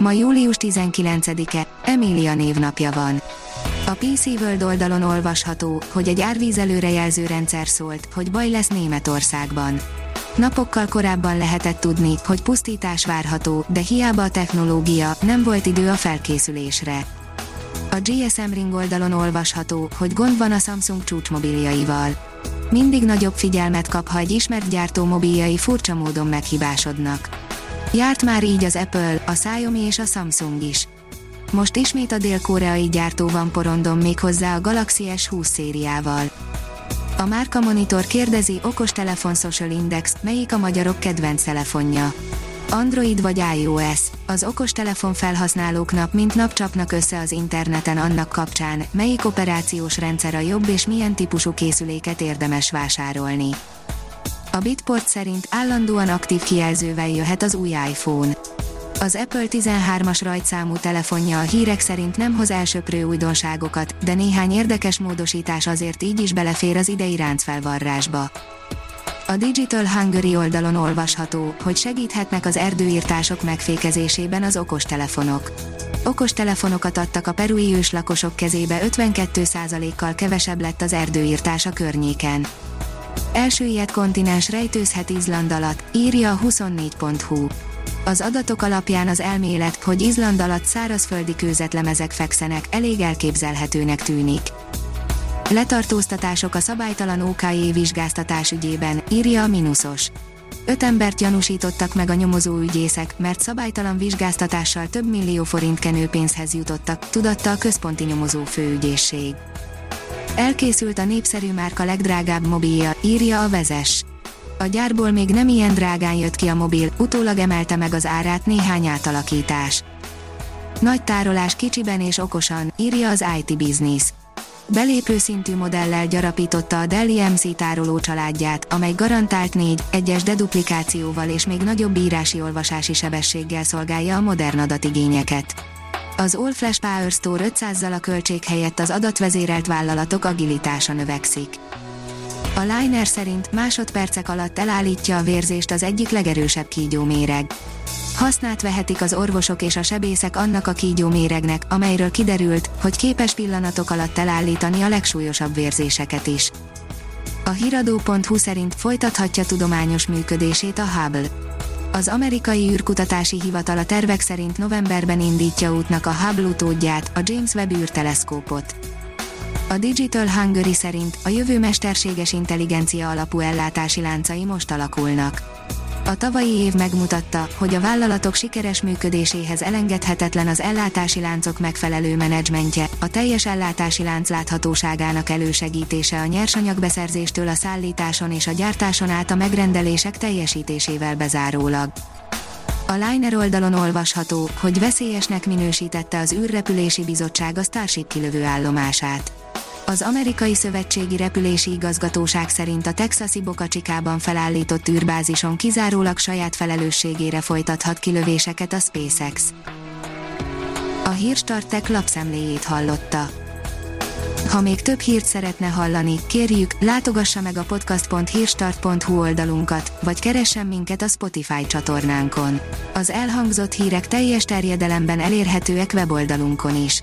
Ma július 19-e, Emília névnapja van. A PC World oldalon olvasható, hogy egy árvízelőrejelző rendszer szólt, hogy baj lesz Németországban. Napokkal korábban lehetett tudni, hogy pusztítás várható, de hiába a technológia, nem volt idő a felkészülésre. A GSM Ring oldalon olvasható, hogy gond van a Samsung csúcsmobiljaival. Mindig nagyobb figyelmet kap, ha egy ismert gyártó mobiljai furcsa módon meghibásodnak. Járt már így az Apple, a Xiaomi és a Samsung is. Most ismét a dél-koreai gyártó van porondon még hozzá a Galaxy S20 szériával. A Márka Monitor kérdezi okostelefon Social Index, melyik a magyarok kedvenc telefonja. Android vagy iOS, az okostelefon felhasználóknak mint nap csapnak össze az interneten annak kapcsán, melyik operációs rendszer a jobb és milyen típusú készüléket érdemes vásárolni. A Bitport szerint állandóan aktív kijelzővel jöhet az új iPhone. Az Apple 13-as rajtszámú telefonja a hírek szerint nem hoz elsöprő újdonságokat, de néhány érdekes módosítás azért így is belefér az idei ráncfelvarrásba. A Digital Hungary oldalon olvasható, hogy segíthetnek az erdőírtások megfékezésében az okostelefonok. Okostelefonokat adtak a perui őslakosok kezébe 52%-kal kevesebb lett az erdőírtás a környéken. Első ilyet kontinens rejtőzhet Izland alatt, írja a 24.hu. Az adatok alapján az elmélet, hogy Izland alatt szárazföldi kőzetlemezek fekszenek, elég elképzelhetőnek tűnik. Letartóztatások a szabálytalan OKJ vizsgáztatás ügyében, írja a Minusos. Öt embert gyanúsítottak meg a nyomozó ügyészek, mert szabálytalan vizsgáztatással több millió forint kenőpénzhez jutottak, tudatta a központi nyomozó főügyészség. Elkészült a népszerű márka legdrágább mobilja, írja a vezes. A gyárból még nem ilyen drágán jött ki a mobil, utólag emelte meg az árát néhány átalakítás. Nagy tárolás kicsiben és okosan, írja az IT Business. Belépő szintű modellel gyarapította a Dell MC tároló családját, amely garantált 4, egyes deduplikációval és még nagyobb írási-olvasási sebességgel szolgálja a modern adatigényeket. Az All Flash Power Store 500-zal a költség helyett az adatvezérelt vállalatok agilitása növekszik. A Liner szerint másodpercek alatt elállítja a vérzést az egyik legerősebb kígyóméreg. Hasznát vehetik az orvosok és a sebészek annak a kígyóméregnek, amelyről kiderült, hogy képes pillanatok alatt elállítani a legsúlyosabb vérzéseket is. A hiradó.hu szerint folytathatja tudományos működését a Hubble. Az amerikai űrkutatási hivatal a tervek szerint novemberben indítja útnak a Hubble utódját, a James Webb űrteleszkópot. A Digital Hungary szerint a jövő mesterséges intelligencia alapú ellátási láncai most alakulnak. A tavalyi év megmutatta, hogy a vállalatok sikeres működéséhez elengedhetetlen az ellátási láncok megfelelő menedzsmentje, a teljes ellátási lánc láthatóságának elősegítése a nyersanyagbeszerzéstől a szállításon és a gyártáson át a megrendelések teljesítésével bezárólag. A Liner oldalon olvasható, hogy veszélyesnek minősítette az űrrepülési bizottság a Starship kilövő állomását. Az amerikai szövetségi repülési igazgatóság szerint a texasi Boca Chicában felállított űrbázison kizárólag saját felelősségére folytathat kilövéseket a SpaceX. A hírstartek lapszemléjét hallotta. Ha még több hírt szeretne hallani, kérjük, látogassa meg a podcast.hírstart.hu oldalunkat, vagy keressen minket a Spotify csatornánkon. Az elhangzott hírek teljes terjedelemben elérhetőek weboldalunkon is.